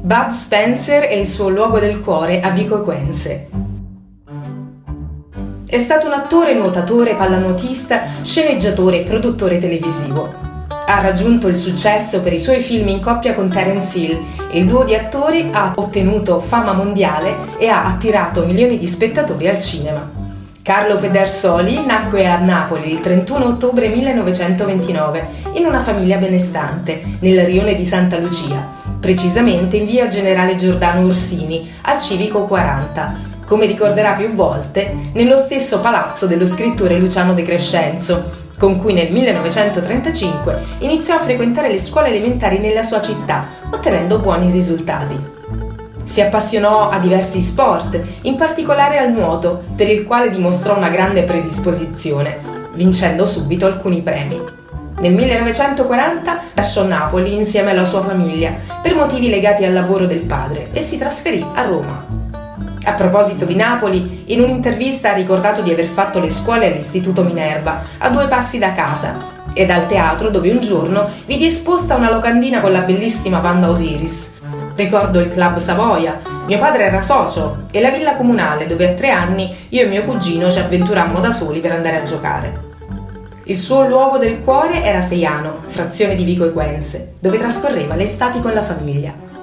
Bud Spencer e il suo luogo del cuore a Vico Equense. È stato un attore, nuotatore, pallanuotista, sceneggiatore e produttore televisivo. Ha raggiunto il successo per i suoi film in coppia con Terence Hill e il duo di attori ha ottenuto fama mondiale e ha attirato milioni di spettatori al cinema. Carlo Pedersoli nacque a Napoli il 31 ottobre 1929 in una famiglia benestante nel rione di Santa Lucia, precisamente in via Generale Giordano Orsini, al Civico 40, come ricorderà più volte, nello stesso palazzo dello scrittore Luciano De Crescenzo, con cui nel 1935 iniziò a frequentare le scuole elementari nella sua città, ottenendo buoni risultati. Si appassionò a diversi sport, in particolare al nuoto, per il quale dimostrò una grande predisposizione, vincendo subito alcuni premi. Nel 1940 lasciò Napoli insieme alla sua famiglia per motivi legati al lavoro del padre e si trasferì a Roma. A proposito di Napoli, in un'intervista ha ricordato di aver fatto le scuole all'Istituto Minerva, a due passi da casa, ed al teatro dove un giorno vidi esposta una locandina con la bellissima Panda Osiris. Ricordo il Club Savoia, mio padre era socio, e la villa comunale dove a tre anni io e mio cugino ci avventurammo da soli per andare a giocare. Il suo luogo del cuore era Seiano, frazione di Vico Equense, dove trascorreva le estati con la famiglia.